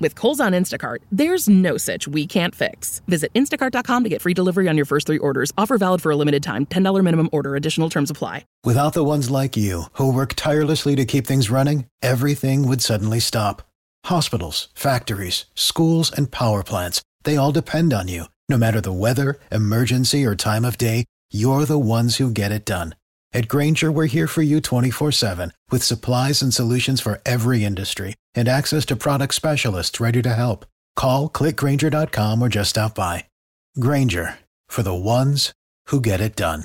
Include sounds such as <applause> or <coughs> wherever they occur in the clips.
With Kohl's on Instacart, there's no such we can't fix. Visit instacart.com to get free delivery on your first three orders. Offer valid for a limited time. $10 minimum order. Additional terms apply. Without the ones like you, who work tirelessly to keep things running, everything would suddenly stop. Hospitals, factories, schools, and power plants, they all depend on you. No matter the weather, emergency, or time of day, you're the ones who get it done. At Grainger, we're here for you 24 7 with supplies and solutions for every industry and access to product specialists ready to help. Call clickgrainger.com or just stop by. Grainger for the ones who get it done.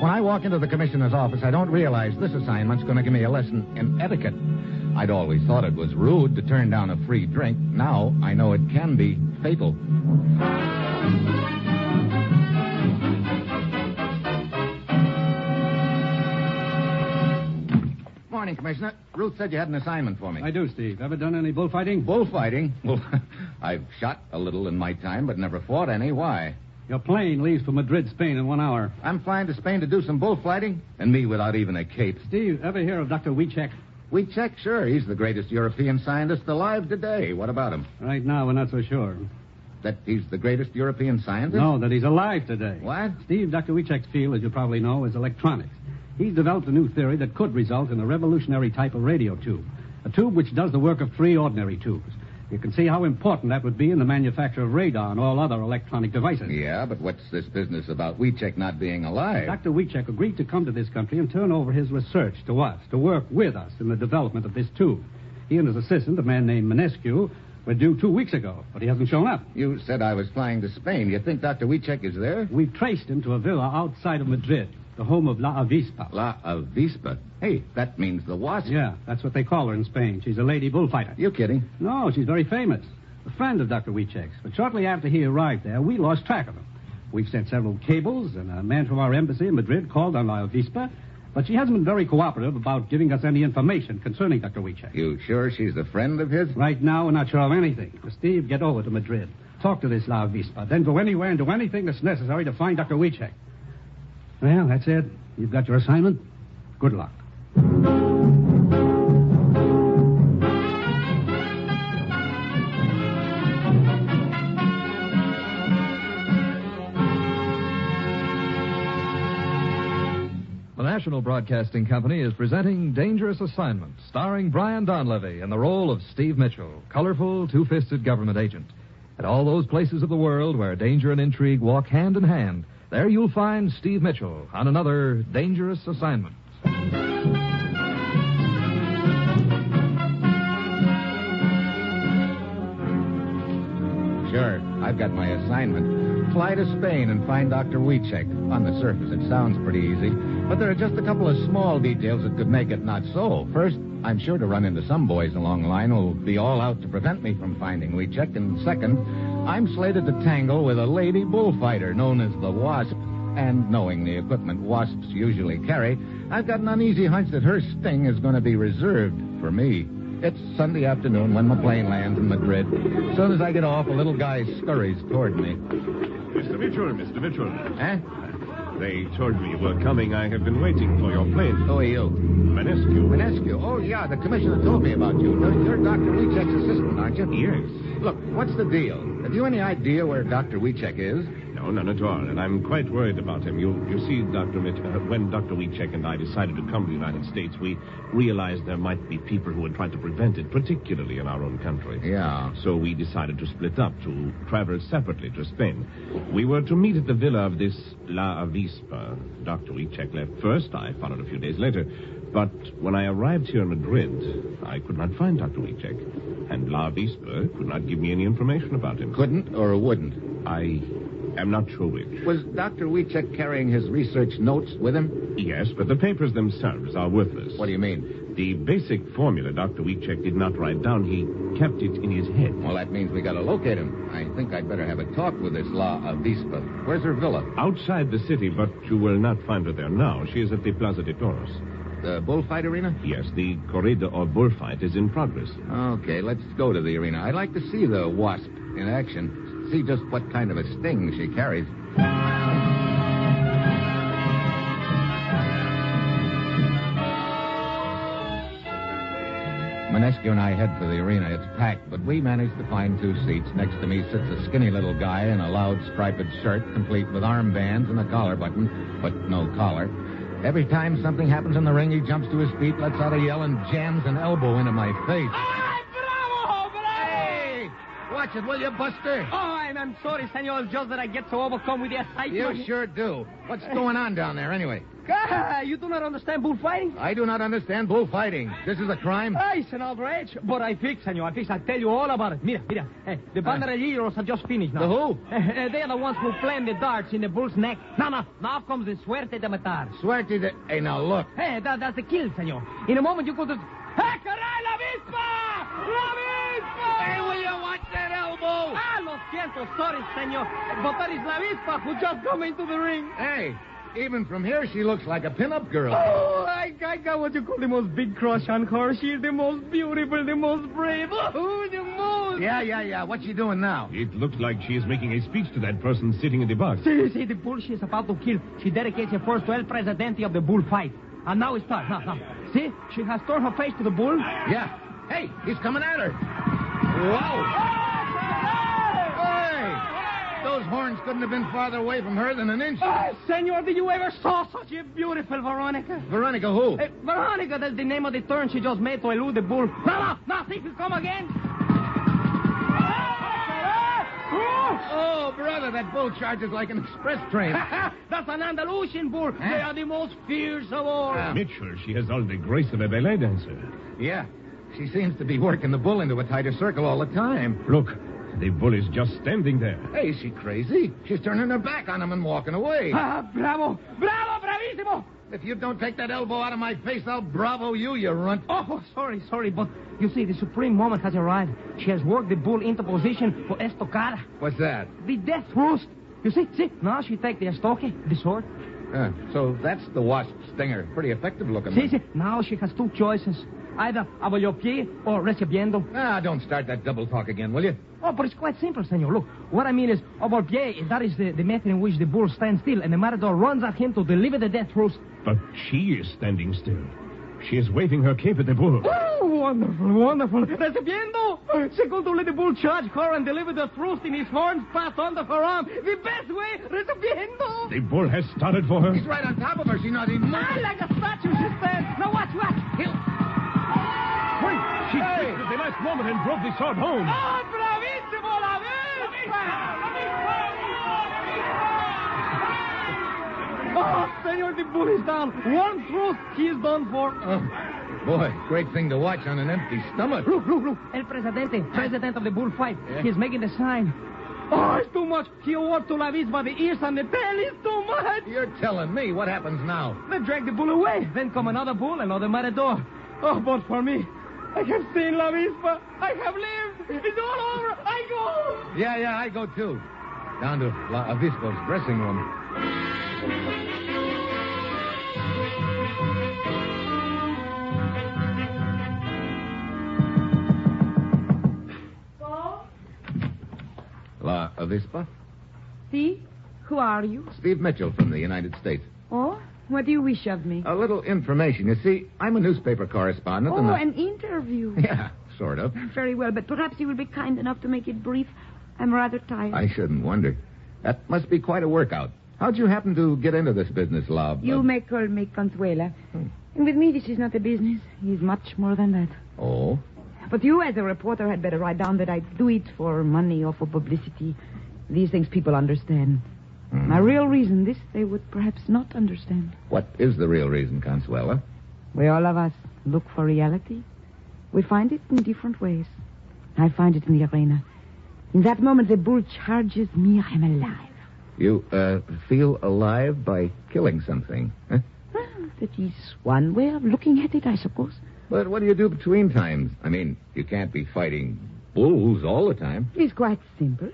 When I walk into the commissioner's office, I don't realize this assignment's going to give me a lesson in etiquette. I'd always thought it was rude to turn down a free drink. Now I know it can be fatal. Morning, Commissioner. Ruth said you had an assignment for me. I do, Steve. Ever done any bullfighting? Bullfighting? <laughs> Well, <laughs> I've shot a little in my time, but never fought any. Why? Your plane leaves for Madrid, Spain in one hour. I'm flying to Spain to do some bullfighting, and me without even a cape. Steve, ever hear of Dr. Wieczek? We check, sure. He's the greatest European scientist alive today. What about him? Right now, we're not so sure. That he's the greatest European scientist? No, that he's alive today. What? Steve, Dr. Wieczek's field, as you probably know, is electronics. He's developed a new theory that could result in a revolutionary type of radio tube. A tube which does the work of three ordinary tubes. You can see how important that would be in the manufacture of radar and all other electronic devices. Yeah, but what's this business about Wieczek not being alive? Dr. Wieczek agreed to come to this country and turn over his research to us, to work with us in the development of this tube. He and his assistant, a man named Manescu, were due two weeks ago, but he hasn't shown up. You said I was flying to Spain. You think Dr. Wieczek is there? We've traced him to a villa outside of Madrid, the home of La Avispa. La Avispa. Hey, that means the wasp. Yeah, that's what they call her in Spain. She's a lady bullfighter. You kidding? No, she's very famous. A friend of Dr. Wieczek's. But shortly after he arrived there, we lost track of him. We've sent several cables, and a man from our embassy in Madrid called on La Avispa, but she hasn't been very cooperative about giving us any information concerning Dr. Wieczek. You sure she's a friend of his? Right now, we're not sure of anything. Steve, get over to Madrid. Talk to this La Avispa. Then go anywhere and do anything that's necessary to find Dr. Wieczek. Well, that's it. You've got your assignment. Good luck. The National Broadcasting Company is presenting Dangerous Assignment, starring Brian Donlevy in the role of Steve Mitchell, colorful, two fisted government agent. At all those places of the world where danger and intrigue walk hand in hand, there you'll find Steve Mitchell on another Dangerous Assignment. Sure. I've got my assignment. Fly to Spain and find Dr. Wieczek. On the surface, it sounds pretty easy. But there are just a couple of small details that could make it not so. First, I'm sure to run into some boys along the line who'll be all out to prevent me from finding Wieczek. And second, I'm slated to tangle with a lady bullfighter known as the Wasp. And knowing the equipment wasps usually carry, I've got an uneasy hunch that her sting is going to be reserved for me. It's Sunday afternoon when my plane lands in Madrid. As soon as I get off, a little guy scurries toward me. Mr. Mitchell, Mr. Mitchell. Eh? They told me you were coming. I have been waiting for your plane. Who are you? Manescu. Manescu. Oh, yeah, the commissioner told me about you. You're, Dr. Wieczek's assistant, aren't you? Yes. Look, what's the deal? Have you any idea where Dr. Wieczek is? No, none at all. And I'm quite worried about him. You, you see, Dr. Mitch, uh, when Dr. Wieczek and I decided to come to the United States, we realized there might be people who would try to prevent it, particularly in our own country. Yeah. So we decided to split up, to travel separately to Spain. We were to meet at the villa of this La Avispa. Dr. Wieczek left first. I followed a few days later. But when I arrived here in Madrid, I could not find Dr. Wieczek. And La Avispa could not give me any information about him. Couldn't or wouldn't? I am not sure which. Was Dr. Wieczek carrying his research notes with him? Yes, but the papers themselves are worthless. What do you mean? The basic formula Dr. Wieczek did not write down. He kept it in his head. Well, that means we gotta locate him. I think I'd better have a talk with this La Avispa. Where's her villa? Outside the city, but you will not find her there now. She is at the Plaza de Toros. The bullfight arena? Yes, the corrida or bullfight is in progress. Okay, let's go to the arena. I'd like to see the wasp in action. See just what kind of a sting she carries. Manescu and I head for the arena. It's packed, but we manage to find two seats. Next to me sits a skinny little guy in a loud striped shirt, complete with armbands and a collar button, but no collar. Every time something happens in the ring, he jumps to his feet, lets out a yell, and jams an elbow into my face. bravo, bravo! Hey! Watch it, will you, Buster? Oh, I'm, I'm sorry, senor. Just that I get so overcome with the excitement. You sure do. What's going on down there, anyway? Ah, you do not understand bullfighting? I do not understand bullfighting. This is a crime. Ah, it's an outrage. But I fix, senor. I fix. I'll tell you all about it. Mira, mira. Hey, the banderilleros are just finished now. The who? <laughs> Eh, they are the ones who flame the darts in the bull's neck. Now, now, now comes the suerte de matar. Suerte de... Hey, now look. Hey, that, that's the kill, senor. In a moment, you could just... Hey, caray, la vispa! La vispa! Hey, will you watch that elbow? Ah, lo siento, sorry, senor. But that is la vispa who just come into the ring. Hey, even from here, she looks like a pinup girl. Oh, I, I got what you call the most big crush on her. She's the most beautiful, the most brave. Oh, the most. Yeah, yeah, yeah. What's she doing now? It looks like she is making a speech to that person sitting in the box. See, see, the bull she's about to kill. She dedicates her first to El Presidente of the bullfight. And now it starts. Now, now. See, she has turned her face to the bull. Yeah. Hey, he's coming at her. Whoa. Hey! Those horns couldn't have been farther away from her than an inch. Ah, senor, did you ever saw such a beautiful Veronica? Veronica, who? Hey, Veronica, that's the name of the turn she just made to elude the bull. Now, now, now, see if you come again. Ah, oh, brother, that bull charges like an express train. <laughs> That's an Andalusian bull. Eh? They are the most fierce of all. Ah. Mitchell, she has all the grace of a ballet dancer. yeah. She seems to be working the bull into a tighter circle all the time. Look, the bull is just standing there. Hey, is she crazy? She's turning her back on him and walking away. Ah, bravo, bravo, bravissimo. If you don't take that elbow out of my face, I'll bravo you, you runt. Oh, sorry, sorry, but you see, the supreme moment has arrived. She has worked the bull into position for estocada, What's that? the death thrust. You see, see, now she take the estoque, the sword. Uh, so that's the wasp stinger. Pretty effective looking. See, one. see, now she has two choices. Either abajo pie or recibiendo. Ah, don't start that double talk again, will you? Oh, but it's quite simple, senor. Look, what I mean is, abajo pie, that is the, the method in which the bull stands still, and the matador runs at him to deliver the death thrust. But she is standing still. She is waving her cape at the bull. Oh, wonderful, wonderful. Recibiendo! She's going to let the bull charge her and deliver the thrust in his horns passed under her arm. The best way, recibiendo! The bull has started for her. He's right on top of her. She's not even Ah, moving. like a statue she stands. Now watch, watch. He'll- the last moment and drove the sword home. Oh, bravissimo, la Oh, senor, the bull is down. One thrust, he is done for. Oh, boy, great thing to watch on an empty stomach. Look, look, look. El Presidente, president of the bullfight. Yeah. He's making the sign. Oh, it's too much. He awards to La by the ears and the tail. It's too much. You're telling me what happens now? They drag the bull away. Then come another bull, another matador. Oh, but for me, I have seen La Vispa. I have lived. It's all over. I go. Yeah, yeah, I go too. Down to La Avispa's dressing room. La Avispa? See? Who are you? Steve Mitchell from the United States. Oh, what do you wish of me? A little information. You see, I'm a newspaper correspondent. oh, and I- an interview. <laughs> Yeah, sort of. Very well, but perhaps you will be kind enough to make it brief. I'm rather tired. I shouldn't wonder. That must be quite a workout. How'd you happen to get into this business, Love? You may call me Consuela. And with me, this is not a business. It's much more than that. Oh? But you, as a reporter, had better write down that I do it for money or for publicity. These things people understand. Hmm. My real reason, this they would perhaps not understand. What is the real reason, Consuela? We all of us look for reality. We find it in different ways. I find it in the arena. In that moment, the bull charges me. I'm alive. You, uh, feel alive by killing something. Huh? Well, that is one way of looking at it, I suppose. But what do you do between times? I mean, you can't be fighting bulls all the time. It's quite simple.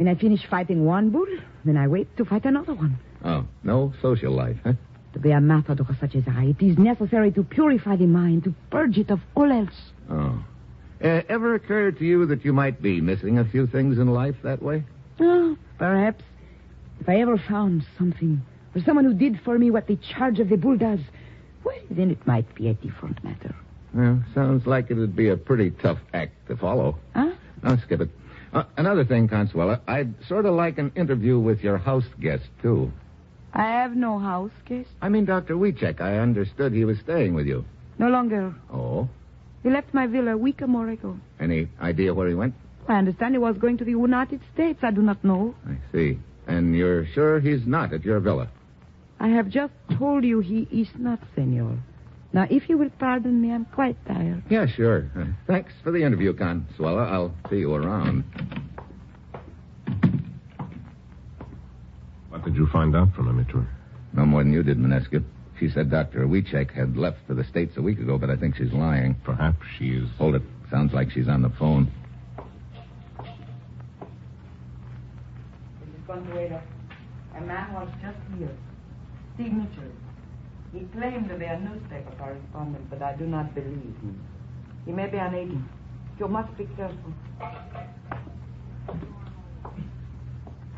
When I finish fighting one bull, then I wait to fight another one. Oh, no social life, huh? To be a matador such as I, it is necessary to purify the mind, to purge it of all else. Oh. Uh, ever occurred to you that you might be missing a few things in life that way? Oh, perhaps. If I ever found something, or someone who did for me what the charge of the bull does, well, then it might be a different matter. Well, sounds like it'd be a pretty tough act to follow. Huh? I'll skip it. Uh, another thing, Consuela, I'd sort of like an interview with your house guest, too. I have no house guest. I mean, Dr. Wieczek. I understood he was staying with you. No longer. Oh? He left my villa a week or more ago. Any idea where he went? I understand he was going to the United States. I do not know. I see. And you're sure he's not at your villa? I have just told you he is not, senor. Now, if you will pardon me, I'm quite tired. Yeah, sure. Uh, thanks for the interview, Consuela. I'll see you around. What did you find out from her, Mitchell? No more than you did, Manescu. She said Dr. Wieczek had left for the States a week ago, but I think she's lying. Perhaps she is. Hold it. Sounds like she's on the phone. Mrs. Consuelo, a man was just here. Steve Mitchell. He claimed to be a newspaper correspondent, but I do not believe him. He may be an agent. You must be careful.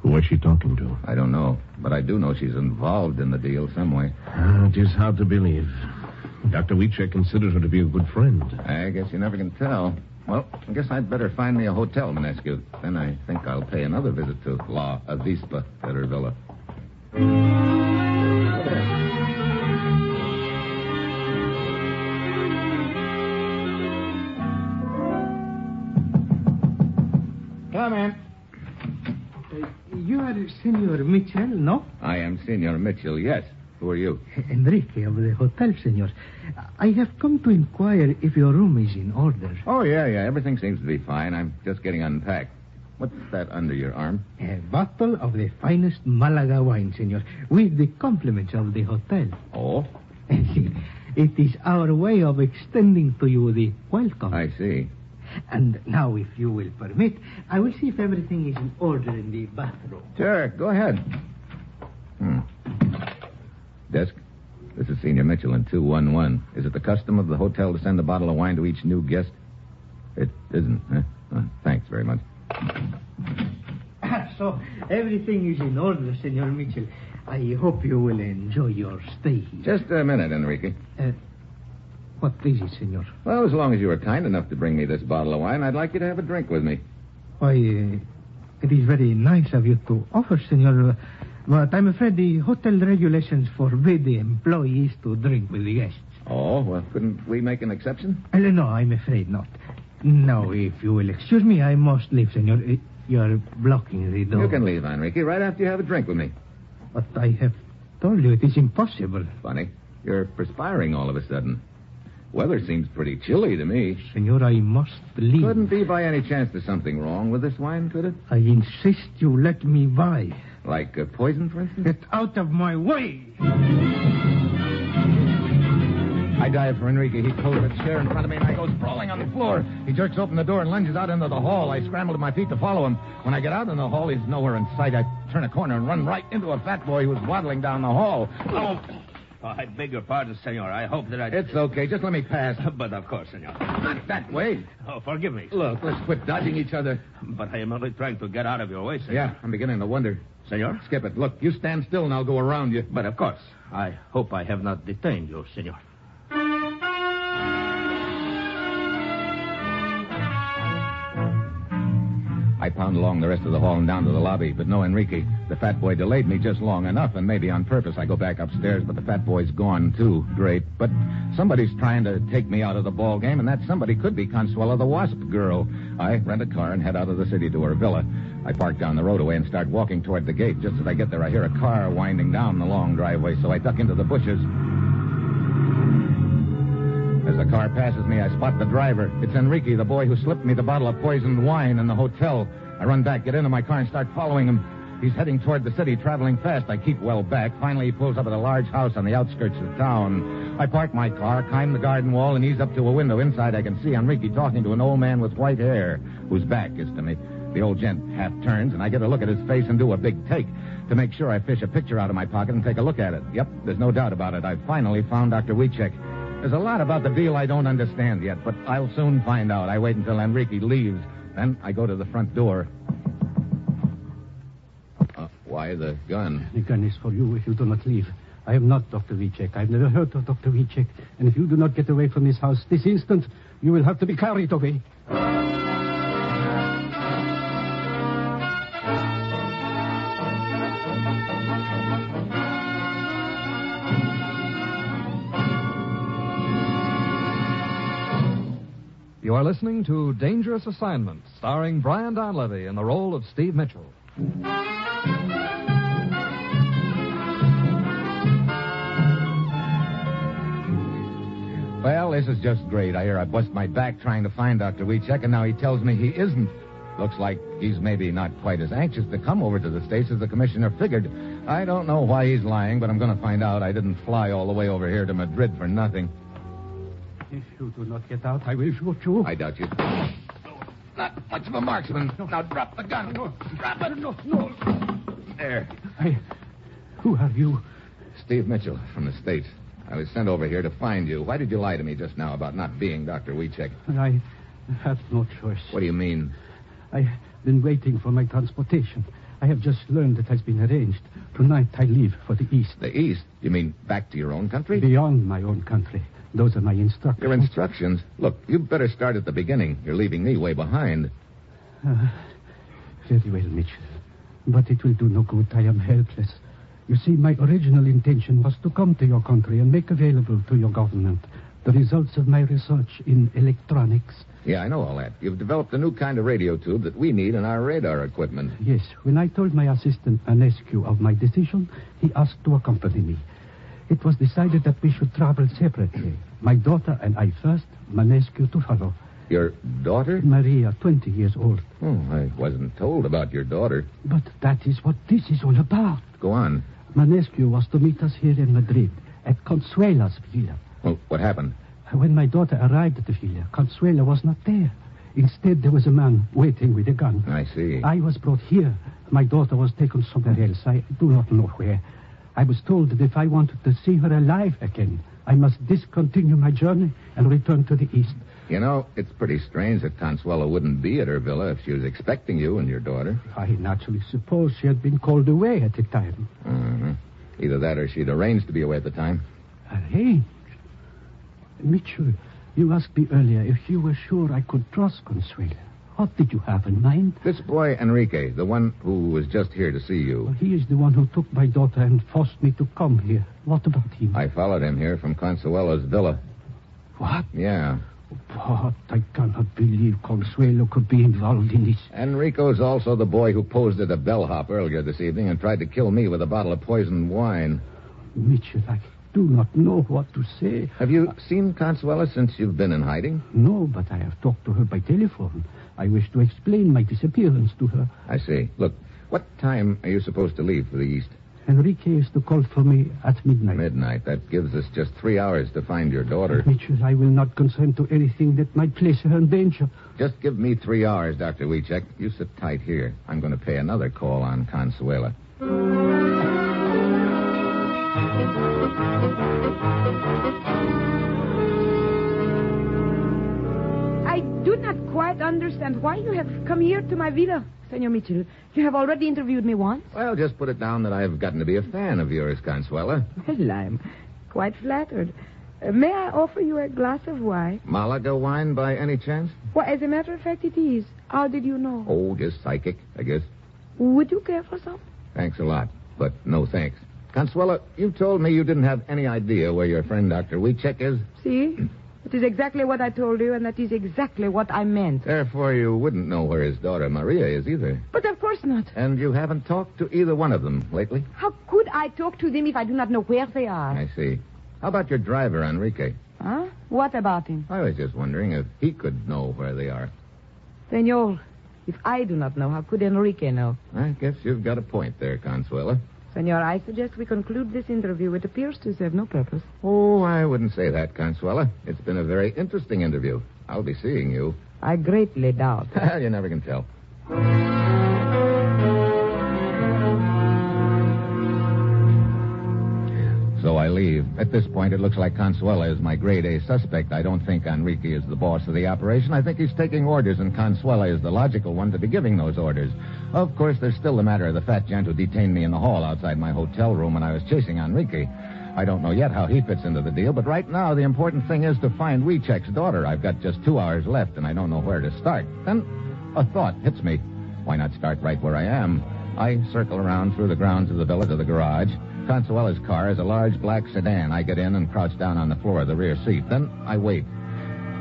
Who was she talking to? I don't know, but I do know she's involved in the deal some way. Ah, it is hard to believe. Dr. Wieczek considers her to be a good friend. I guess you never can tell. Well, I guess I'd better find me a hotel, Manescu. Then I think I'll pay another visit to La Avispa at her villa. Senor Mitchell, no? I am Senor Mitchell, yes. Who are you? Enrique of the hotel, senor. I have come to inquire if your room is in order. Oh, yeah, yeah. Everything seems to be fine. I'm just getting unpacked. What's that under your arm? A bottle of the finest Malaga wine, senor, with the compliments of the hotel. Oh, <laughs> it is our way of extending to you the welcome. I see. And now, if you will permit, I will see if everything is in order in the bathroom. Sure, go ahead. Hmm. Desk. This is Senior Mitchell in 211. Is it the custom of the hotel to send a bottle of wine to each new guest? It isn't, huh? Uh, thanks very much. <coughs> so, everything is in order, Senor Mitchell. I hope you will enjoy your stay here. Just a minute, Enrique. Uh, what is it, senor? Well, as long as you are kind enough to bring me this bottle of wine, I'd like you to have a drink with me. Why, uh, it is very nice of you to offer, senor. But I'm afraid the hotel regulations forbid the employees to drink with the guests. Oh, well, couldn't we make an exception? Uh, no, I'm afraid not. Now, if you will excuse me, I must leave, senor. Uh, You're blocking the door. You can leave, Enrique, right after you have a drink with me. But I have told you it is impossible. Funny. You're perspiring all of a sudden. Weather seems pretty chilly to me. Senor, I must leave. Couldn't be by any chance there's something wrong with this wine, could it? I insist you let me by. Like uh, poison, for instance? Get out of my way! I dive for Enrique. He pulls a chair in front of me, and I go sprawling on the floor. He jerks open the door and lunges out into the hall. I scramble to my feet to follow him. When I get out in the hall, he's nowhere in sight. I turn a corner and run right into a fat boy who was waddling down the hall. Oh, Oh, I beg your pardon, senor. I hope that I... it's okay. Just let me pass. <laughs> But of course, senor. Not that way. Oh, forgive me. Look, let's quit dodging each other. But I am only trying to get out of your way, senor. Yeah, I'm beginning to wonder. Senor? Skip it. Look, you stand still and I'll go around you. But of course. I hope I have not detained you, senor. I pound along the rest of the hall and down to the lobby, but no Enrique. The fat boy delayed me just long enough, and maybe on purpose. I go back upstairs, but the fat boy's gone too. Great. But somebody's trying to take me out of the ball game, and that somebody could be Consuela the Wasp girl. I rent a car and head out of the city to her villa. I park down the roadway and start walking toward the gate. Just as I get there, I hear a car winding down the long driveway, so I duck into the bushes. As the car passes me, I spot the driver. It's Enrique, the boy who slipped me the bottle of poisoned wine in the hotel. I run back, get into my car, and start following him. He's heading toward the city, traveling fast. I keep well back. Finally, he pulls up at a large house on the outskirts of town. I park my car, climb the garden wall, and ease up to a window. Inside, I can see Enrique talking to an old man with white hair, whose back is to me. The old gent half turns, and I get a look at his face and do a big take. To make sure, I fish a picture out of my pocket and take a look at it. Yep, there's no doubt about it. I've finally found Dr. Wieczek. There's a lot about the deal I don't understand yet, but I'll soon find out. I wait until Enrique leaves. Then I go to the front door. Uh, why the gun? The gun is for you if you do not leave. I am not Dr. Wieczek. I've never heard of Dr. Wieczek. And if you do not get away from this house this instant, you will have to be carried away. You are listening to Dangerous Assignment, starring Brian Donlevy in the role of Steve Mitchell. Well, this is just great. I hear I bust my back trying to find Dr. Wieczek, and now he tells me he isn't. Looks like he's maybe not quite as anxious to come over to the States as the commissioner figured. I don't know why he's lying, but I'm going to find out. I didn't fly all the way over here to Madrid for nothing. If you do not get out, I will shoot you. I doubt you. Not much of a marksman. Now drop the gun. Drop it. No, no. There. I... Who are you? Steve Mitchell from the States. I was sent over here to find you. Why did you lie to me just now about not being Dr. Wieczek? I have no choice. What do you mean? I've been waiting for my transportation. I have just learned it has been arranged. Tonight I leave for the East. The East? You mean back to your own country? Beyond my own country. Those are my instructions. Your instructions? Look, you'd better start at the beginning. You're leaving me way behind. Uh, very well, Mitchell. But it will do no good. I am helpless. You see, my original intention was to come to your country and make available to your government the results of my research in electronics. Yeah, I know all that. You've developed a new kind of radio tube that we need in our radar equipment. Yes, when I told my assistant Manescu of my decision, he asked to accompany me. It was decided that we should travel separately. My daughter and I first, Manescu to follow. Your daughter? Maria, 20 years old. Oh, I wasn't told about your daughter. But that is what this is all about. Go on. Manescu was to meet us here in Madrid at Consuela's villa. Well, what happened? When my daughter arrived at the villa, Consuela was not there. Instead, there was a man waiting with a gun. I see. I was brought here. My daughter was taken somewhere else. I do not know where. I was told that if I wanted to see her alive again, I must discontinue my journey and return to the east. You know, it's pretty strange that Consuela wouldn't be at her villa if she was expecting you and your daughter. I naturally suppose she had been called away at the time. Mm-hmm. Either that or she'd arranged to be away at the time. Arranged? Mitchell, you asked me earlier if you were sure I could trust Consuela. What did you have in mind? This boy, Enrique, the one who was just here to see you. Well, he is the one who took my daughter and forced me to come here. What about him? I followed him here from Consuelo's villa. What? Yeah. What? I cannot believe Consuelo could be involved in this. Enrico's also the boy who posed at a bellhop earlier this evening and tried to kill me with a bottle of poisoned wine. Mitchell, I do not know what to say. Have you seen Consuela since you've been in hiding? No, but I have talked to her by telephone. I wish to explain my disappearance to her. I see. Look, what time are you supposed to leave for the East? Enrique is to call for me at midnight. Midnight. That gives us just three hours to find your daughter. Mitchell, I will not consent to anything that might place her in danger. Just give me three hours, Dr. Wieczek. You sit tight here. I'm going to pay another call on Consuela. I do not quite understand why you have come here to my villa, Senor Mitchell. You have already interviewed me once. Well, just put it down that I've gotten to be a fan of yours, Consuela. Well, I'm quite flattered. Uh, may I offer you a glass of wine? Malaga wine by any chance? Well, as a matter of fact, it is. How did you know? Oh, just psychic, I guess. Would you care for some? Thanks a lot, but no thanks. Consuela, you told me you didn't have any idea where your friend Dr. Wieczek is. See? It is exactly what I told you, and that is exactly what I meant. Therefore, you wouldn't know where his daughter Maria is either. But of course not. And you haven't talked to either one of them lately? How could I talk to them if I do not know where they are? I see. How about your driver, Enrique? Huh? What about him? I was just wondering if he could know where they are. Senor, if I do not know, how could Enrique know? I guess you've got a point there, Consuela. Senor, I suggest we conclude this interview. It appears to serve no purpose. Oh, I wouldn't say that, Consuela. It's been a very interesting interview. I'll be seeing you. I greatly doubt. <laughs> you never can tell. Leave. At this point, it looks like Consuela is my grade A suspect. I don't think Enrique is the boss of the operation. I think he's taking orders, and Consuela is the logical one to be giving those orders. Of course, there's still the matter of the fat gent who detained me in the hall outside my hotel room when I was chasing Enrique. I don't know yet how he fits into the deal, but right now the important thing is to find Wieczek's daughter. I've got just two hours left, and I don't know where to start. Then a thought hits me. Why not start right where I am? I circle around through the grounds of the villa to the garage. Consuela's car is a large black sedan. I get in and crouch down on the floor of the rear seat. Then I wait.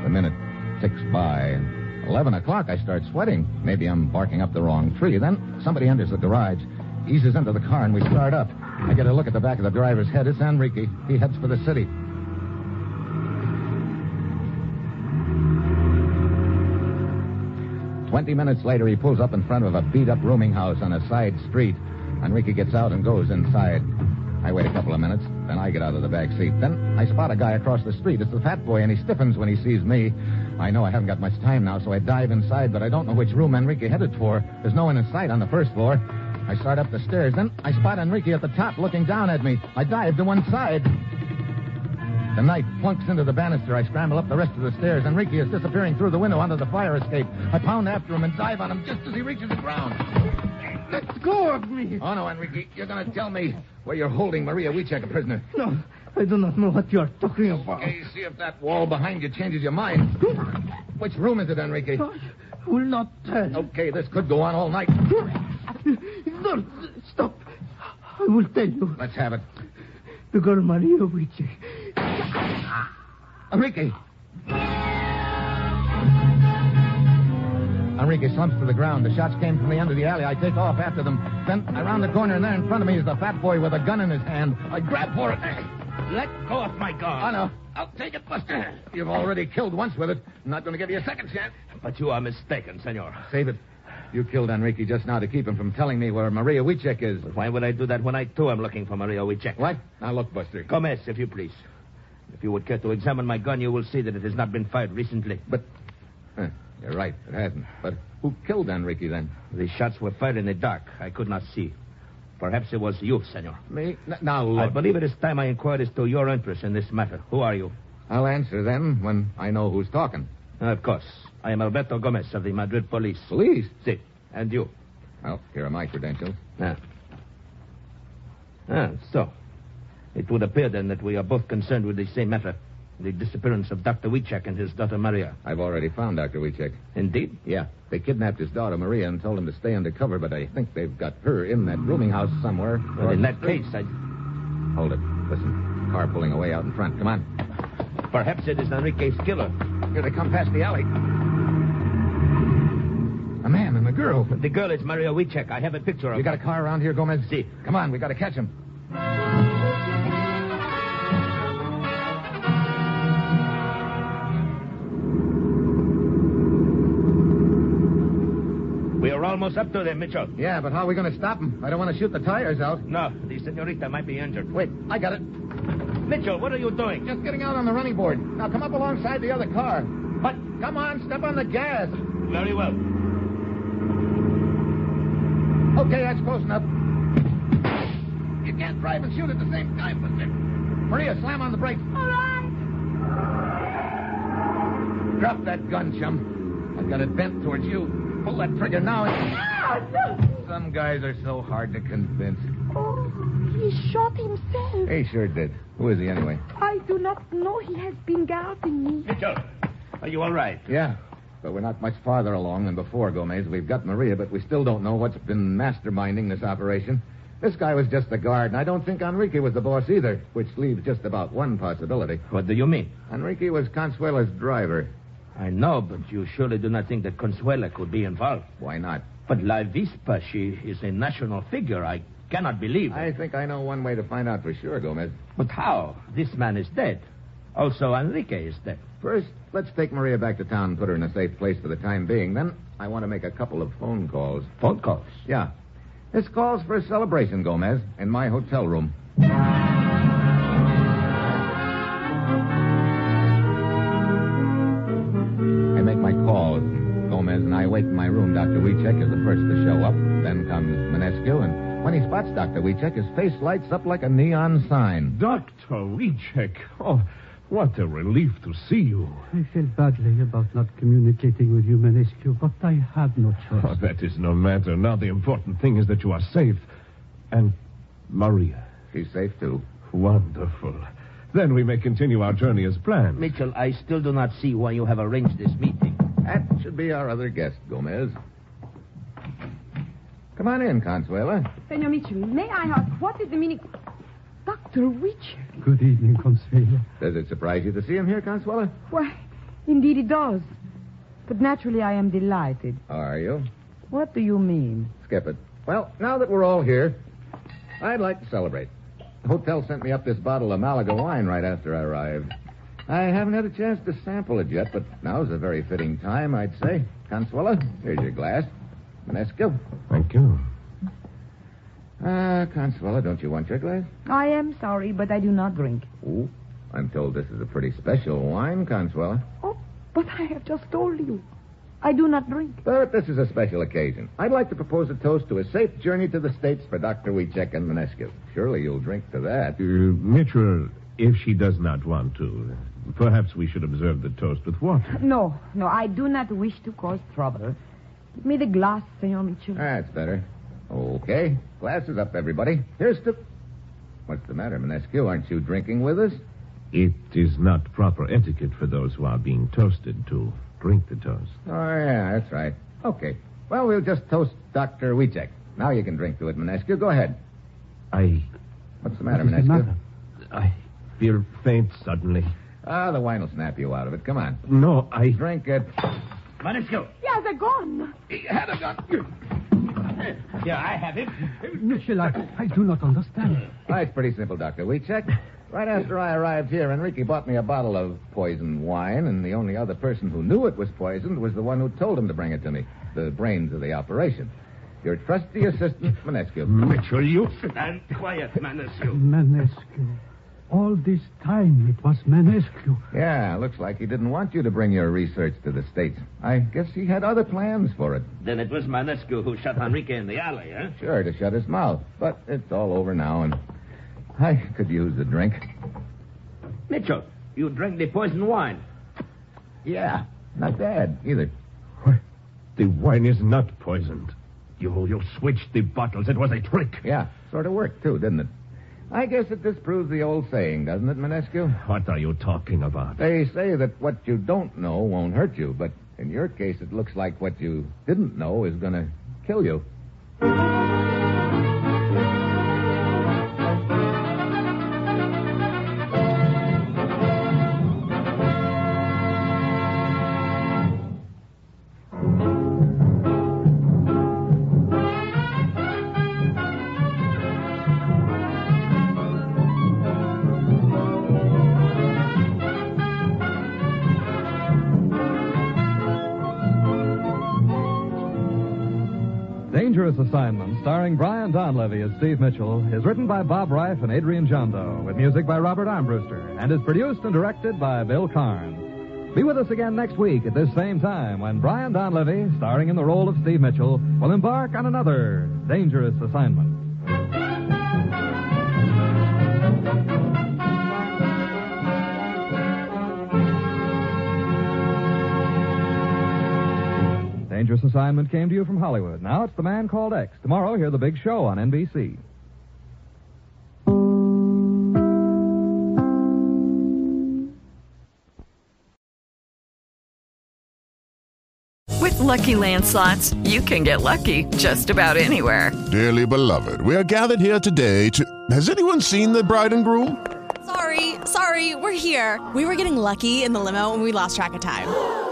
The minute ticks by. Eleven o'clock, I start sweating. Maybe I'm barking up the wrong tree. Then somebody enters the garage, eases into the car, and we start up. I get a look at the back of the driver's head. It's Enrique. He heads for the city. Twenty minutes later, he pulls up in front of a beat-up rooming house on a side street. Enrique gets out and goes inside. I wait a couple of minutes, then I get out of the back seat. Then I spot a guy across the street. It's the fat boy, and he stiffens when he sees me. I know I haven't got much time now, so I dive inside, but I don't know which room Enrique headed for. There's no one in sight on the first floor. I start up the stairs. Then I spot Enrique at the top looking down at me. I dive to one side. The knife plunks into the banister. I scramble up the rest of the stairs. Enrique is disappearing through the window onto the fire escape. I pound after him and dive on him just as he reaches the ground. Let go of me. Oh, no, Enrique. You're going to tell me where you're holding Maria Wieczek a prisoner. No, I do not know what you are talking about. Okay, see if that wall behind you changes your mind. Which room is it, Enrique? I will not tell. Okay, this could go on all night. No, stop. I will tell you. Let's have it. The girl Maria Wieczek. Ah. Enrique. Enrique slumps to the ground. The shots came from the end of the alley. I take off after them. Then around the corner, and there in front of me is the fat boy with a gun in his hand. I grab for it. Let go of my gun. Oh, no. I'll take it, Buster. <clears throat> You've already killed once with it. I'm not going to give you a second chance. But you are mistaken, senor. Save it. You killed Enrique just now to keep him from telling me where Maria Wieczek is. Why would I do that when I, too, am looking for Maria Wieczek? What? Now, look, Buster. Gomez, if you please. If you would care to examine my gun, you will see that it has not been fired recently. But. Huh, you're right. It hasn't. But who killed Enrique then? The shots were fired in the dark. I could not see. Perhaps it was you, senor. Me? N- now, look. I believe it is time I inquired as to your interest in this matter. Who are you? I'll answer then when I know who's talking. Of course. I am Alberto Gomez of the Madrid police. Police? Si. And you? Well, here are my credentials. Ah. Ah, so. It would appear then that we are both concerned with the same matter. The disappearance of Dr. Wieczek and his daughter Maria. I've already found Dr. Wieczek. Indeed? Yeah. They kidnapped his daughter Maria and told him to stay undercover, but I think they've got her in that rooming house somewhere. Well, in that case, I... Hold it. Listen. Car pulling away out in front. Come on. Perhaps it is Enrique's killer. Here they come past the alley. A man and a girl. The girl is Maria Wieczek. I have a picture of her. You got a car around here, Gomez? Si. Come on, we got to catch him. Almost almost up to them, Mitchell. Yeah, but how are we going to stop him? I don't want to shoot the tires out. No, the senorita might be injured. Wait, I got it. Mitchell, what are you doing? Just getting out on the running board. Now come up alongside the other car. But come on, step on the gas. Very well. Okay, that's close enough. You can't drive and shoot at the same time, mister. Maria, slam on the brakes. All right. Drop that gun, chum. I've got it bent towards you. Pull that trigger now. Some guys are so hard to convince. Oh, he shot himself. He sure did. Who is he anyway? I do not know. He has been guarding me. Mitchell, are you all right? Yeah. But we're not much farther along than before, Gomez. We've got Maria, but we still don't know what's been masterminding this operation. This guy was just a guard, and I don't think Enrique was the boss either, which leaves just about one possibility. What do you mean? Enrique was Consuela's driver. I know, but you surely do not think that Consuela could be involved. Why not? But La Vispa, she is a national figure. I cannot believe. It. I think I know one way to find out for sure, Gomez. But how? This man is dead. Also, Enrique is dead. First, let's take Maria back to town and put her in a safe place for the time being. Then, I want to make a couple of phone calls. Phone calls? Yeah. This calls for a celebration, Gomez, in my hotel room. Dr. Wieczek, his face lights up like a neon sign. Dr. Wieczek. Oh, what a relief to see you. I feel badly about not communicating with you, Manescu, but I had no choice. Oh, that is no matter. Now the important thing is that you are safe. And Maria. She's safe, too. Wonderful. Then we may continue our journey as planned. Mitchell, I still do not see why you have arranged this meeting. That should be our other guest, Gomez. Come on in, Consuela. Senor Mitchell, may I ask what is the meaning? Dr. Wieczek. Good evening, Consuelo. Does it surprise you to see him here, Consuela? Why, indeed it does. But naturally I am delighted. Are you? What do you mean? Skip it. Well, now that we're all here, I'd like to celebrate. The hotel sent me up this bottle of Malaga wine right after I arrived. I haven't had a chance to sample it yet, but now's a very fitting time, I'd say. Consuela, here's your glass. Manescu. Thank you. Ah, Consuela, don't you want your glass? I am sorry, but I do not drink. Ooh, I'm told this is a pretty special wine, Consuela. Oh, but I have just told you. I do not drink. But this is a special occasion. I'd like to propose a toast to a safe journey to the States for Dr. Wieczek and Manescu. Surely you'll drink to that. Uh, Mitchell, if she does not want to, perhaps we should observe the toast with water. No, no, I do not wish to cause trouble. Give me the glass, Senor Mitchell. That's better. Okay. Glasses up, everybody. Here's to. What's the matter, Manescu? Aren't you drinking with us? It is not proper etiquette for those who are being toasted to drink the toast. Oh, yeah, that's right. Okay. Well, we'll just toast Dr. Wieczek. Now you can drink to it, Manescu. Go ahead. I. What's the matter, What is the Manescu? matter? I feel faint suddenly. Ah, the wine will snap you out of it. Come on. No, I. Drink it. Manescu. He has a gun. He had a gun. Yeah, I have it. Mitchell, I, I do not understand. It's pretty simple, Dr. Wieczek. Right after I arrived here, Enrique bought me a bottle of poisoned wine, and the only other person who knew it was poisoned was the one who told him to bring it to me, the brains of the operation. Your trusty assistant, Manescu. Mitchell, you. Stand quiet, Manescu. Manescu. All this time it was Manescu. Yeah, looks like he didn't want you to bring your research to the States. I guess he had other plans for it. Then it was Manescu who shot Enrique in the alley, huh? Sure, to shut his mouth. But it's all over now, and I could use a drink. Mitchell, you drank the poison wine. Yeah, not bad either. The wine is not poisoned. You, you switched the bottles. It was a trick. Yeah, sort of worked, too, didn't it? I guess it disproves the old saying, doesn't it, Manescu? What are you talking about? They say that what you don't know won't hurt you, but in your case, it looks like what you didn't know is going to kill you. Assignment, starring Brian Donlevy as Steve Mitchell, is written by Bob Ryf and Adrian Gendot, with music by Robert Armbruster, and is produced and directed by Bill Karn. Be with us again next week at this same time when Brian Donlevy, starring in the role of Steve Mitchell, will embark on another dangerous assignment. Dangerous Assignment came to you from Hollywood. Now it's The Man Called X. Tomorrow, hear the big show on NBC. With Lucky Land slots, you can get lucky just about anywhere. Dearly beloved, we are gathered here today to. Has anyone seen the bride and groom? Sorry, sorry, we're here. We were getting lucky in the limo and we lost track of time.